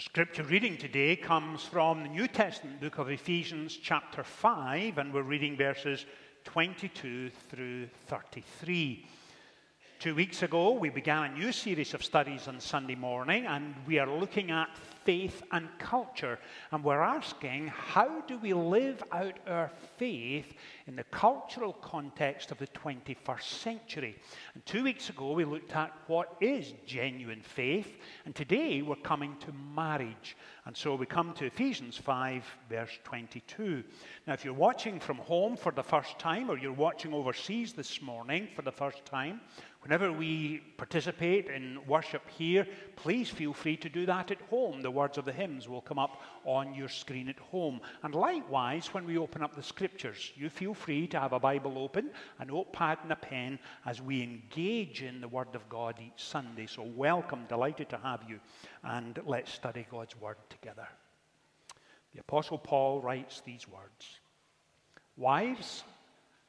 scripture reading today comes from the New Testament book of Ephesians, chapter 5, and we're reading verses 22 through 33. Two weeks ago, we began a new series of studies on Sunday morning, and we are looking at faith and culture. And we're asking, how do we live out our faith in the cultural context of the 21st century? And two weeks ago, we looked at what is genuine faith. And today, we're coming to marriage. And so we come to Ephesians 5, verse 22. Now, if you're watching from home for the first time, or you're watching overseas this morning for the first time, Whenever we participate in worship here, please feel free to do that at home. The words of the hymns will come up on your screen at home. And likewise, when we open up the scriptures, you feel free to have a Bible open, a notepad, and a pen as we engage in the Word of God each Sunday. So, welcome, delighted to have you. And let's study God's Word together. The Apostle Paul writes these words Wives,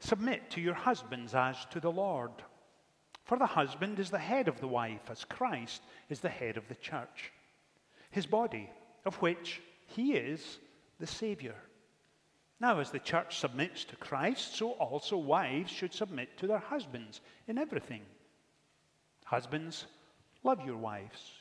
submit to your husbands as to the Lord. For the husband is the head of the wife, as Christ is the head of the church, his body, of which he is the Savior. Now, as the church submits to Christ, so also wives should submit to their husbands in everything. Husbands, love your wives,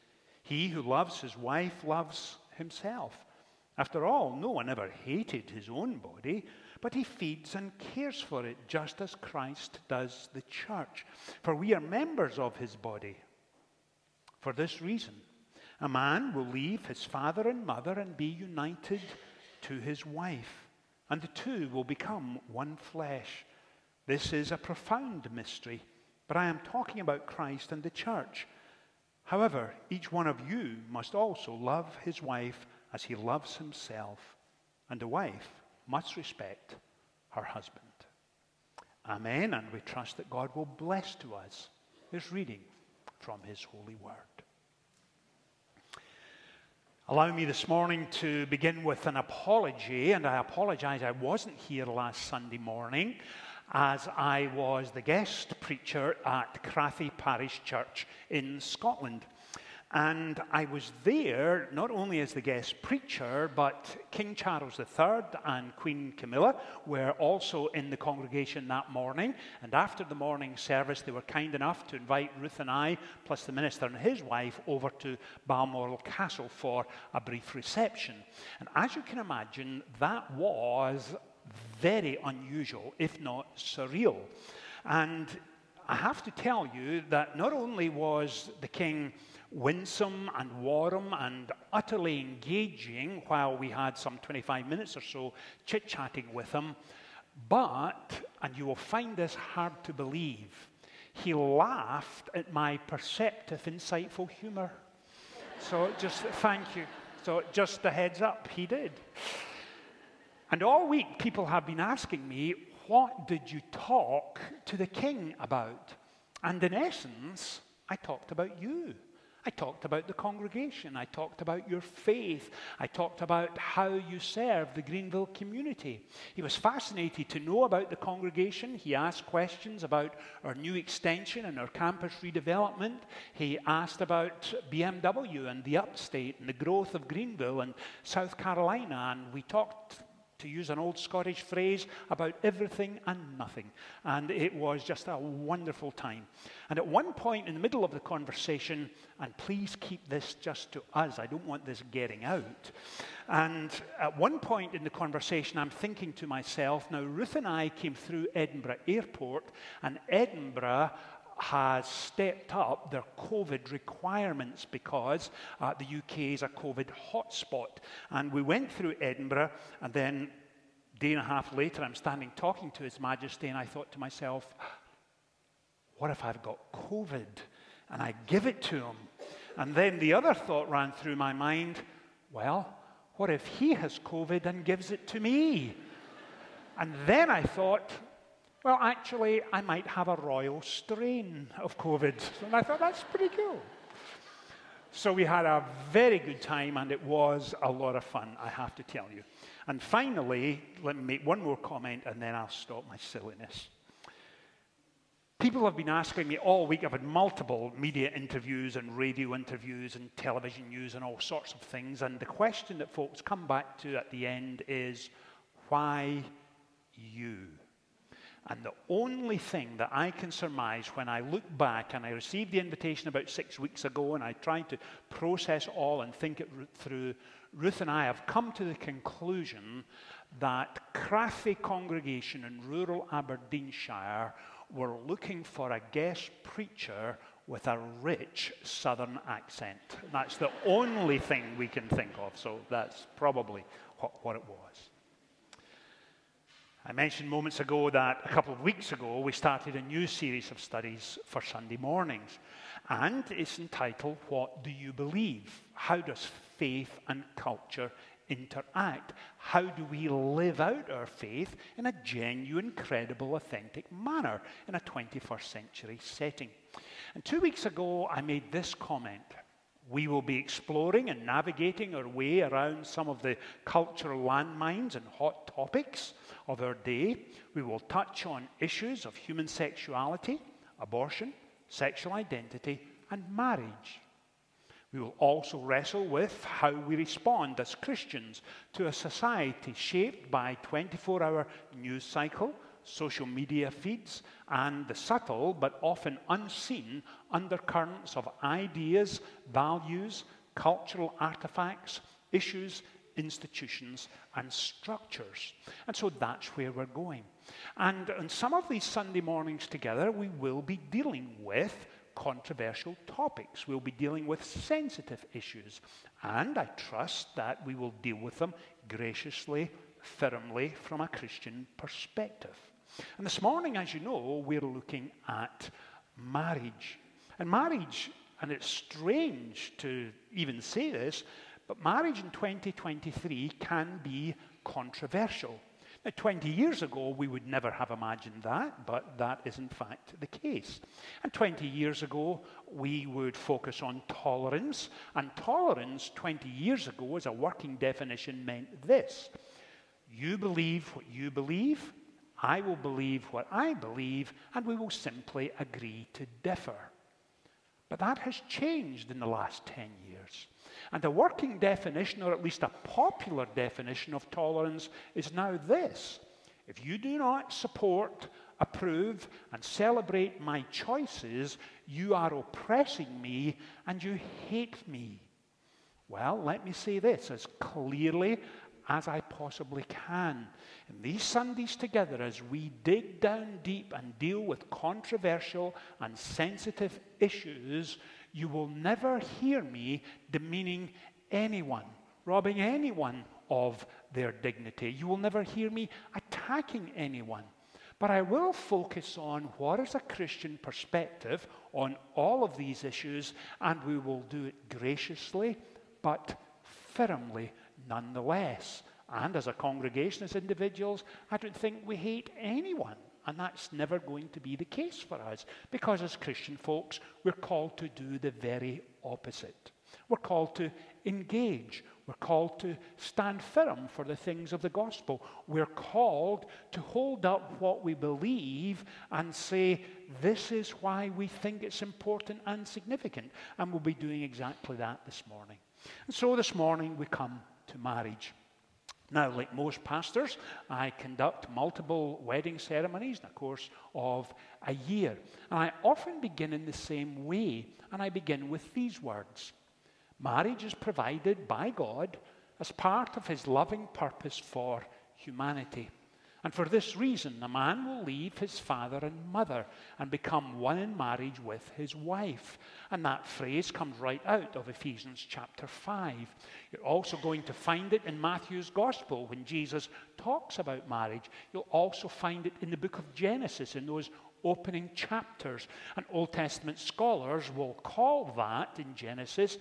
He who loves his wife loves himself. After all, no one ever hated his own body but he feeds and cares for it just as Christ does the church. For we are members of his body. For this reason, a man will leave his father and mother and be united to his wife, and the two will become one flesh. This is a profound mystery, but I am talking about Christ and the church. However, each one of you must also love his wife as he loves himself, and the wife must respect her husband. Amen. And we trust that God will bless to us this reading from his holy word. Allow me this morning to begin with an apology, and I apologize I wasn't here last Sunday morning as I was the guest preacher at Crathie Parish Church in Scotland. And I was there not only as the guest preacher, but King Charles III and Queen Camilla were also in the congregation that morning. And after the morning service, they were kind enough to invite Ruth and I, plus the minister and his wife, over to Balmoral Castle for a brief reception. And as you can imagine, that was very unusual, if not surreal. And I have to tell you that not only was the king winsome and warm and utterly engaging while we had some 25 minutes or so chit chatting with him. But, and you will find this hard to believe, he laughed at my perceptive, insightful humor. So just thank you. So just a heads up, he did. And all week, people have been asking me, What did you talk to the king about? And in essence, I talked about you. I talked about the congregation. I talked about your faith. I talked about how you serve the Greenville community. He was fascinated to know about the congregation. He asked questions about our new extension and our campus redevelopment. He asked about BMW and the upstate and the growth of Greenville and South Carolina. And we talked to use an old Scottish phrase, about everything and nothing. And it was just a wonderful time. And at one point in the middle of the conversation, and please keep this just to us, I don't want this getting out. And at one point in the conversation, I'm thinking to myself, now Ruth and I came through Edinburgh Airport, and Edinburgh has stepped up their COVID requirements because uh, the UK is a COVID hotspot. And we went through Edinburgh, and then a day and a half later, I'm standing talking to His Majesty, and I thought to myself, what if I've got COVID? And I give it to him. And then the other thought ran through my mind, well, what if he has COVID and gives it to me? And then I thought, well, actually, I might have a royal strain of COVID. And I thought, that's pretty cool. So we had a very good time, and it was a lot of fun, I have to tell you. And finally, let me make one more comment, and then I'll stop my silliness. People have been asking me all week. I've had multiple media interviews and radio interviews and television news and all sorts of things. And the question that folks come back to at the end is why you? And the only thing that I can surmise when I look back, and I received the invitation about six weeks ago, and I tried to process all and think it through, Ruth and I have come to the conclusion that Crathie congregation in rural Aberdeenshire were looking for a guest preacher with a rich southern accent. That's the only thing we can think of, so that's probably what, what it was. I mentioned moments ago that a couple of weeks ago we started a new series of studies for Sunday mornings. And it's entitled, What Do You Believe? How does faith and culture interact? How do we live out our faith in a genuine, credible, authentic manner in a 21st century setting? And two weeks ago, I made this comment. We will be exploring and navigating our way around some of the cultural landmines and hot topics of our day. We will touch on issues of human sexuality, abortion, sexual identity, and marriage. We will also wrestle with how we respond as Christians to a society shaped by 24 hour news cycle, social media feeds, and the subtle but often unseen undercurrents of ideas, values, cultural artifacts, issues, institutions, and structures. And so that's where we're going. And on some of these Sunday mornings together, we will be dealing with controversial topics. We'll be dealing with sensitive issues. And I trust that we will deal with them graciously, firmly, from a Christian perspective. And this morning, as you know, we're looking at marriage. And marriage, and it's strange to even say this, but marriage in 2023 can be controversial. Now, 20 years ago, we would never have imagined that, but that is in fact the case. And 20 years ago, we would focus on tolerance, and tolerance 20 years ago, as a working definition, meant this You believe what you believe, I will believe what I believe, and we will simply agree to differ. But that has changed in the last 10 years. And a working definition, or at least a popular definition of tolerance, is now this if you do not support, approve, and celebrate my choices, you are oppressing me and you hate me. Well, let me say this as clearly as I possibly can. In these Sundays together, as we dig down deep and deal with controversial and sensitive issues, you will never hear me demeaning anyone, robbing anyone of their dignity. You will never hear me attacking anyone. But I will focus on what is a Christian perspective on all of these issues, and we will do it graciously but firmly nonetheless. And as a congregation, as individuals, I don't think we hate anyone. And that's never going to be the case for us because as Christian folks, we're called to do the very opposite. We're called to engage. We're called to stand firm for the things of the gospel. We're called to hold up what we believe and say, this is why we think it's important and significant. And we'll be doing exactly that this morning. And so this morning we come to marriage. Now, like most pastors, I conduct multiple wedding ceremonies in the course of a year. And I often begin in the same way, and I begin with these words Marriage is provided by God as part of his loving purpose for humanity. And for this reason, a man will leave his father and mother and become one in marriage with his wife. And that phrase comes right out of Ephesians chapter 5. You're also going to find it in Matthew's gospel when Jesus talks about marriage. You'll also find it in the book of Genesis in those opening chapters. And Old Testament scholars will call that in Genesis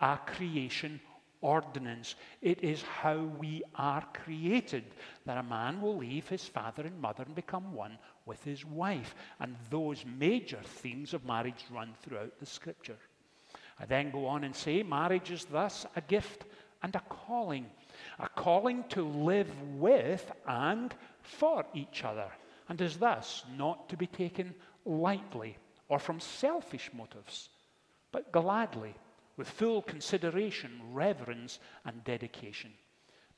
a creation ordinance. It is how we are created that a man will leave his father and mother and become one with his wife. And those major themes of marriage run throughout the scripture. I then go on and say marriage is thus a gift and a calling, a calling to live with and for each other, and is thus not to be taken lightly or from selfish motives, but gladly, with full consideration, reverence, and dedication.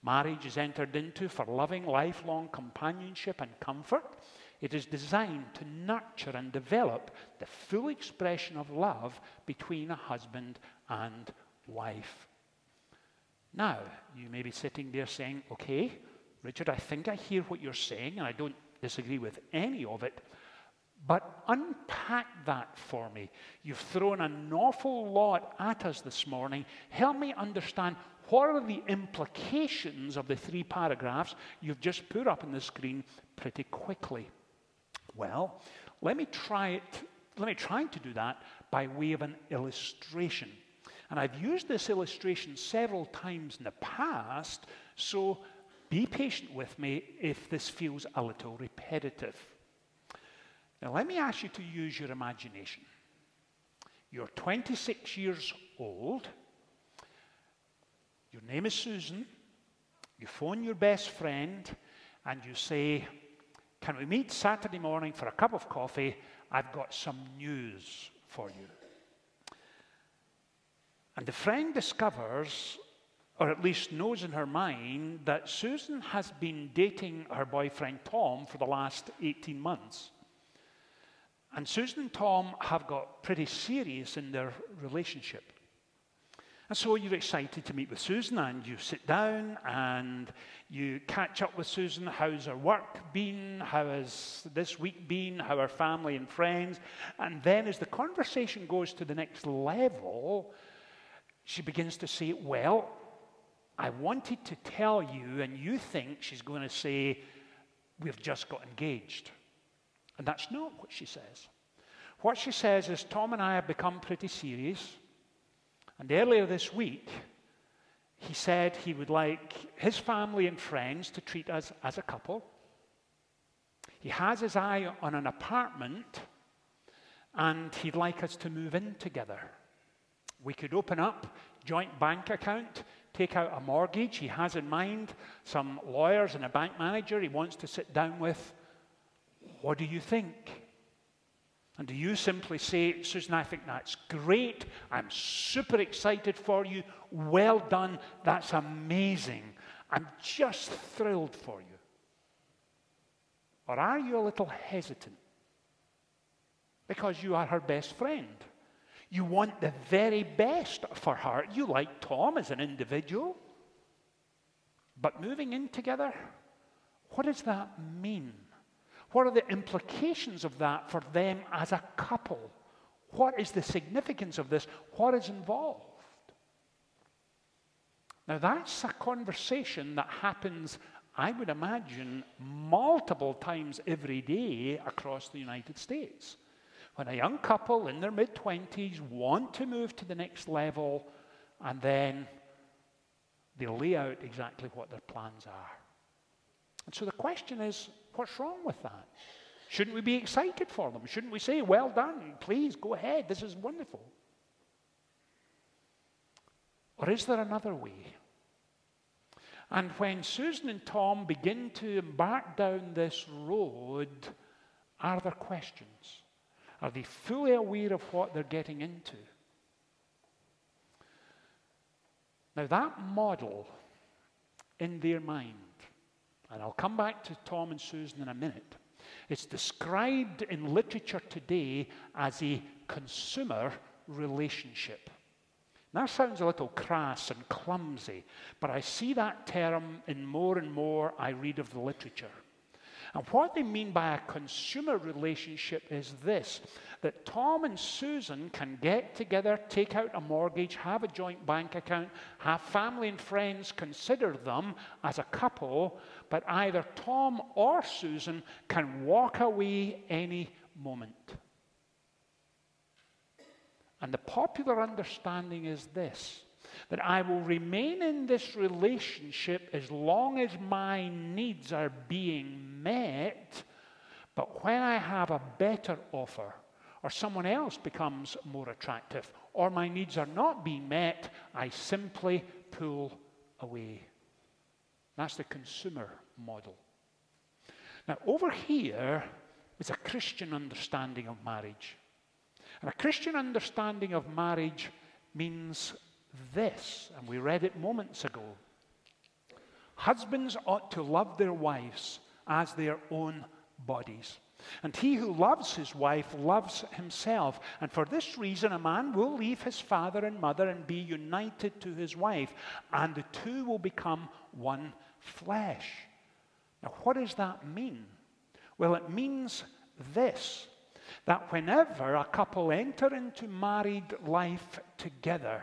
Marriage is entered into for loving, lifelong companionship and comfort. It is designed to nurture and develop the full expression of love between a husband and wife. Now, you may be sitting there saying, okay, Richard, I think I hear what you're saying, and I don't disagree with any of it. But unpack that for me. You've thrown an awful lot at us this morning. Help me understand what are the implications of the three paragraphs you've just put up on the screen pretty quickly. Well, let me try it. Let me try to do that by way of an illustration. And I've used this illustration several times in the past, so be patient with me if this feels a little repetitive. Now, let me ask you to use your imagination. You're 26 years old. Your name is Susan. You phone your best friend and you say, Can we meet Saturday morning for a cup of coffee? I've got some news for you. And the friend discovers, or at least knows in her mind, that Susan has been dating her boyfriend Tom for the last 18 months. And Susan and Tom have got pretty serious in their relationship. And so you're excited to meet with Susan and you sit down and you catch up with Susan. How's her work been? How has this week been? How are family and friends? And then as the conversation goes to the next level, she begins to say, Well, I wanted to tell you, and you think she's going to say, We've just got engaged. And that's not what she says. What she says is, Tom and I have become pretty serious. And earlier this week, he said he would like his family and friends to treat us as a couple. He has his eye on an apartment, and he'd like us to move in together. We could open up joint bank account, take out a mortgage. He has in mind some lawyers and a bank manager he wants to sit down with. What do you think? And do you simply say, Susan, I think that's great. I'm super excited for you. Well done. That's amazing. I'm just thrilled for you. Or are you a little hesitant? Because you are her best friend. You want the very best for her. You like Tom as an individual. But moving in together, what does that mean? What are the implications of that for them as a couple? What is the significance of this? What is involved? Now, that's a conversation that happens, I would imagine, multiple times every day across the United States. When a young couple in their mid 20s want to move to the next level, and then they lay out exactly what their plans are. And so the question is what's wrong with that? Shouldn't we be excited for them? Shouldn't we say, well done, please go ahead, this is wonderful? Or is there another way? And when Susan and Tom begin to embark down this road, are there questions? Are they fully aware of what they're getting into? Now, that model in their mind, and I'll come back to Tom and Susan in a minute, it's described in literature today as a consumer relationship. That sounds a little crass and clumsy, but I see that term in more and more I read of the literature. And what they mean by a consumer relationship is this that Tom and Susan can get together, take out a mortgage, have a joint bank account, have family and friends consider them as a couple, but either Tom or Susan can walk away any moment. And the popular understanding is this that I will remain in this relationship as long as my needs are being met, but when I have a better offer, or someone else becomes more attractive, or my needs are not being met, I simply pull away. That's the consumer model. Now, over here is a Christian understanding of marriage. And a Christian understanding of marriage means this, and we read it moments ago. Husbands ought to love their wives as their own bodies. And he who loves his wife loves himself. And for this reason, a man will leave his father and mother and be united to his wife, and the two will become one flesh. Now, what does that mean? Well, it means this that whenever a couple enter into married life together,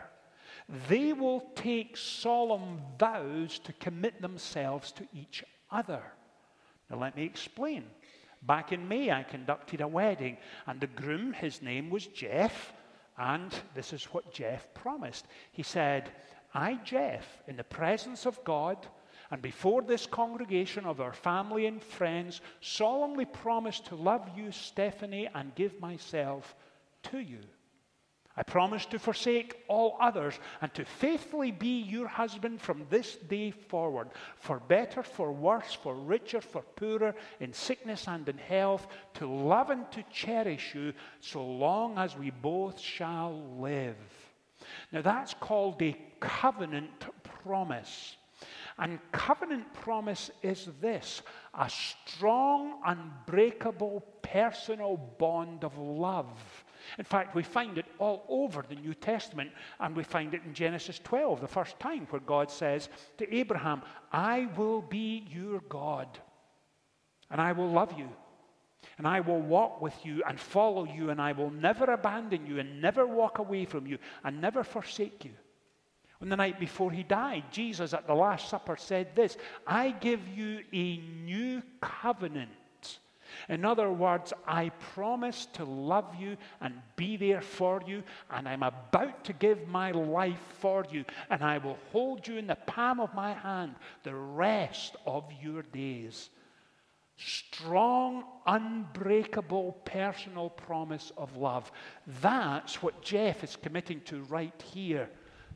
they will take solemn vows to commit themselves to each other. Now, let me explain. Back in May, I conducted a wedding, and the groom, his name was Jeff, and this is what Jeff promised. He said, I, Jeff, in the presence of God, and before this congregation of our family and friends, solemnly promise to love you, Stephanie, and give myself to you. I promise to forsake all others and to faithfully be your husband from this day forward, for better, for worse, for richer, for poorer, in sickness and in health, to love and to cherish you so long as we both shall live. Now that's called a covenant promise. And covenant promise is this a strong, unbreakable, personal bond of love in fact, we find it all over the New Testament, and we find it in Genesis 12, the first time, where God says to Abraham, I will be your God, and I will love you, and I will walk with you and follow you, and I will never abandon you, and never walk away from you, and never forsake you. On the night before he died, Jesus at the Last Supper said this I give you a new covenant in other words, I promise to love you and be there for you, and I'm about to give my life for you, and I will hold you in the palm of my hand the rest of your days. Strong, unbreakable personal promise of love. That's what Jeff is committing to right here.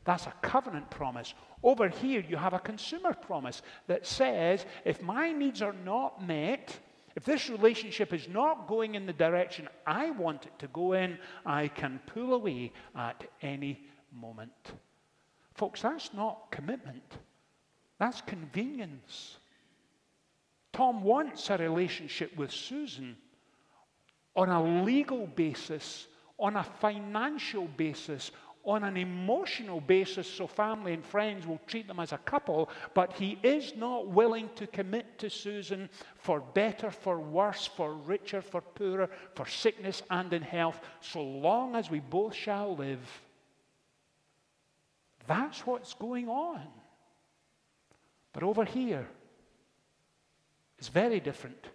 That's a covenant promise. Over here, you have a consumer promise that says if my needs are not met, if this relationship is not going in the direction I want it to go in, I can pull away at any moment. Folks, that's not commitment, that's convenience. Tom wants a relationship with Susan on a legal basis, on a financial basis, on an emotional basis so family and friends will treat them as a couple, but he is not willing to commit to Susan for better, for worse, for richer, for poorer, for sickness and in health, so long as we both shall live. That's what's going on. But over here, it's very different.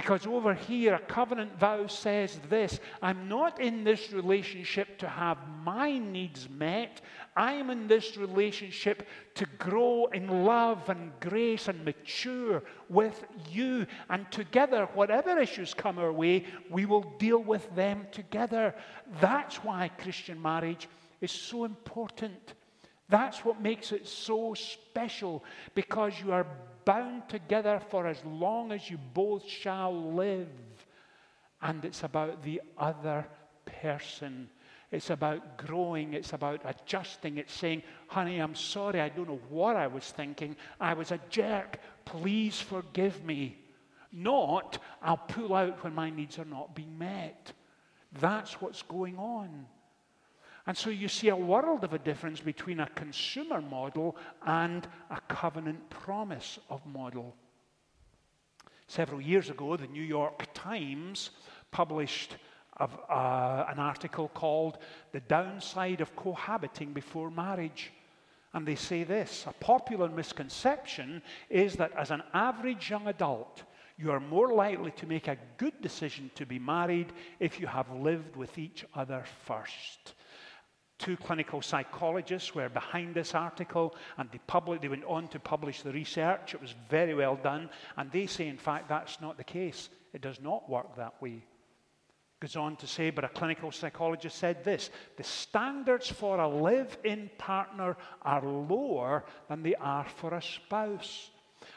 Because over here, a covenant vow says this I'm not in this relationship to have my needs met. I am in this relationship to grow in love and grace and mature with you. And together, whatever issues come our way, we will deal with them together. That's why Christian marriage is so important. That's what makes it so special because you are bound together for as long as you both shall live. And it's about the other person. It's about growing. It's about adjusting. It's saying, honey, I'm sorry. I don't know what I was thinking. I was a jerk. Please forgive me. Not, I'll pull out when my needs are not being met. That's what's going on. And so you see a world of a difference between a consumer model and a covenant promise of model. Several years ago, the New York Times published of, uh, an article called The Downside of Cohabiting Before Marriage. And they say this a popular misconception is that as an average young adult, you are more likely to make a good decision to be married if you have lived with each other first. Two clinical psychologists were behind this article and they, published, they went on to publish the research. It was very well done. And they say, in fact, that's not the case. It does not work that way. Goes on to say, but a clinical psychologist said this the standards for a live in partner are lower than they are for a spouse.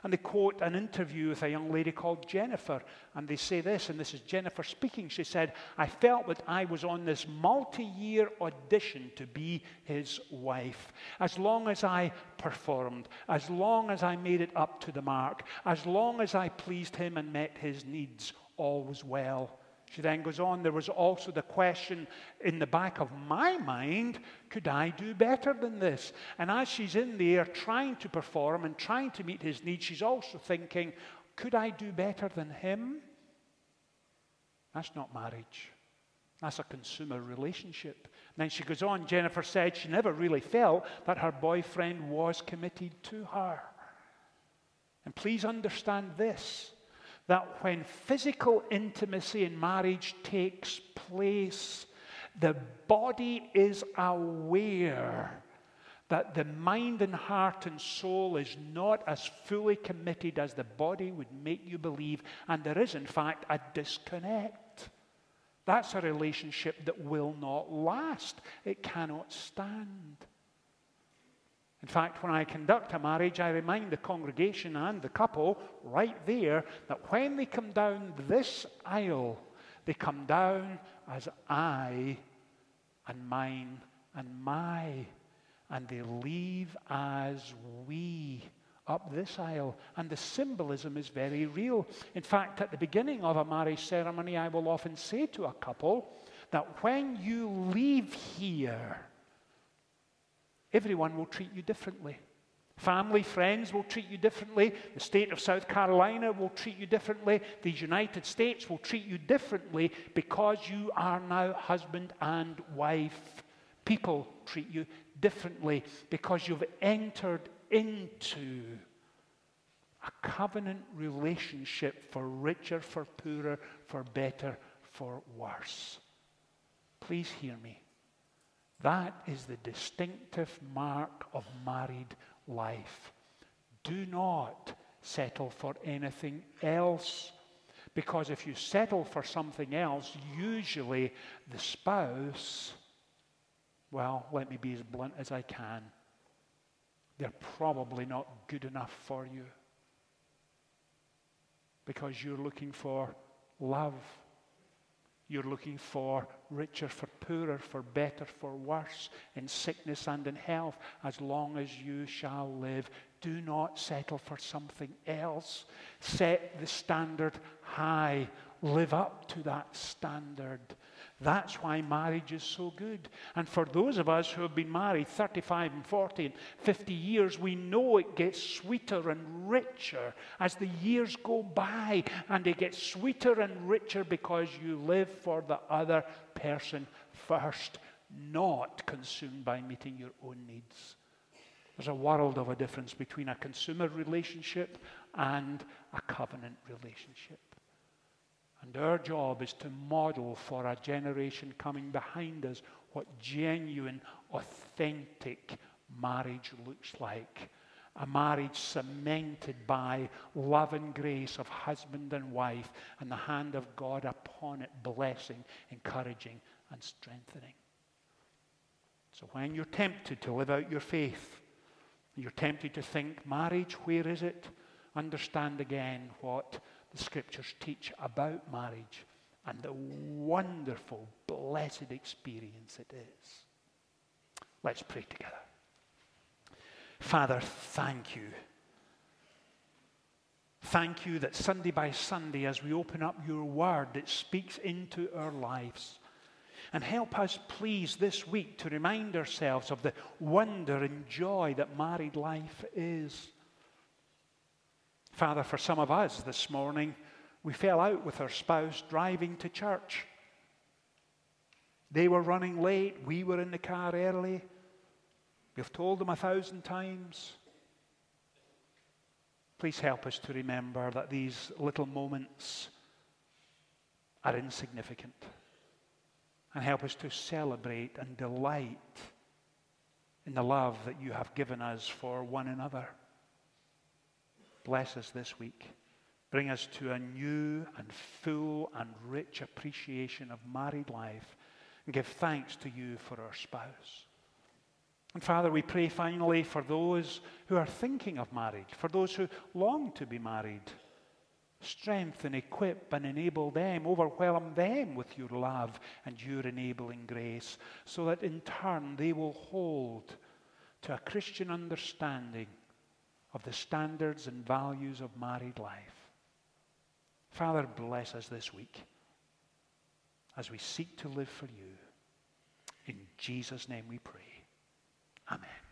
And they quote an interview with a young lady called Jennifer. And they say this, and this is Jennifer speaking. She said, I felt that I was on this multi year audition to be his wife. As long as I performed, as long as I made it up to the mark, as long as I pleased him and met his needs, all was well. She then goes on, there was also the question in the back of my mind could I do better than this? And as she's in there trying to perform and trying to meet his needs, she's also thinking, could I do better than him? That's not marriage. That's a consumer relationship. And then she goes on, Jennifer said she never really felt that her boyfriend was committed to her. And please understand this that when physical intimacy in marriage takes place, the body is aware that the mind and heart and soul is not as fully committed as the body would make you believe, and there is, in fact, a disconnect. That's a relationship that will not last, it cannot stand. In fact, when I conduct a marriage, I remind the congregation and the couple right there that when they come down this aisle, they come down as I and mine and my, and they leave as we up this aisle. And the symbolism is very real. In fact, at the beginning of a marriage ceremony, I will often say to a couple that when you leave here, Everyone will treat you differently. Family, friends will treat you differently. The state of South Carolina will treat you differently. The United States will treat you differently because you are now husband and wife. People treat you differently because you've entered into a covenant relationship for richer, for poorer, for better, for worse. Please hear me. That is the distinctive mark of married life. Do not settle for anything else. Because if you settle for something else, usually the spouse, well, let me be as blunt as I can, they're probably not good enough for you. Because you're looking for love you're looking for richer, for poorer, for better, for worse, in sickness and in health, as long as you shall live. Do not settle for something else. Set the standard high. Live up to that standard. That's why marriage is so good. And for those of us who have been married 35 and 40 and 50 years, we know it gets sweeter and richer as the years go by. And it gets sweeter and richer because you live for the other person first, not consumed by meeting your own needs. There's a world of a difference between a consumer relationship and a covenant relationship. And our job is to model for a generation coming behind us what genuine, authentic marriage looks like. A marriage cemented by love and grace of husband and wife, and the hand of God upon it, blessing, encouraging, and strengthening. So when you're tempted to live out your faith, you're tempted to think, marriage, where is it? Understand again what the scriptures teach about marriage and the wonderful, blessed experience it is. Let's pray together. Father, thank you. Thank you that Sunday by Sunday, as we open up your word, it speaks into our lives. And help us, please, this week to remind ourselves of the wonder and joy that married life is. Father, for some of us this morning, we fell out with our spouse driving to church. They were running late, we were in the car early. We've told them a thousand times. Please help us to remember that these little moments are insignificant. And help us to celebrate and delight in the love that you have given us for one another. Bless us this week. Bring us to a new and full and rich appreciation of married life and give thanks to you for our spouse. And Father, we pray finally for those who are thinking of marriage, for those who long to be married. Strengthen, equip, and enable them, overwhelm them with your love and your enabling grace, so that in turn they will hold to a Christian understanding of the standards and values of married life. Father, bless us this week as we seek to live for you. In Jesus' name we pray. Amen.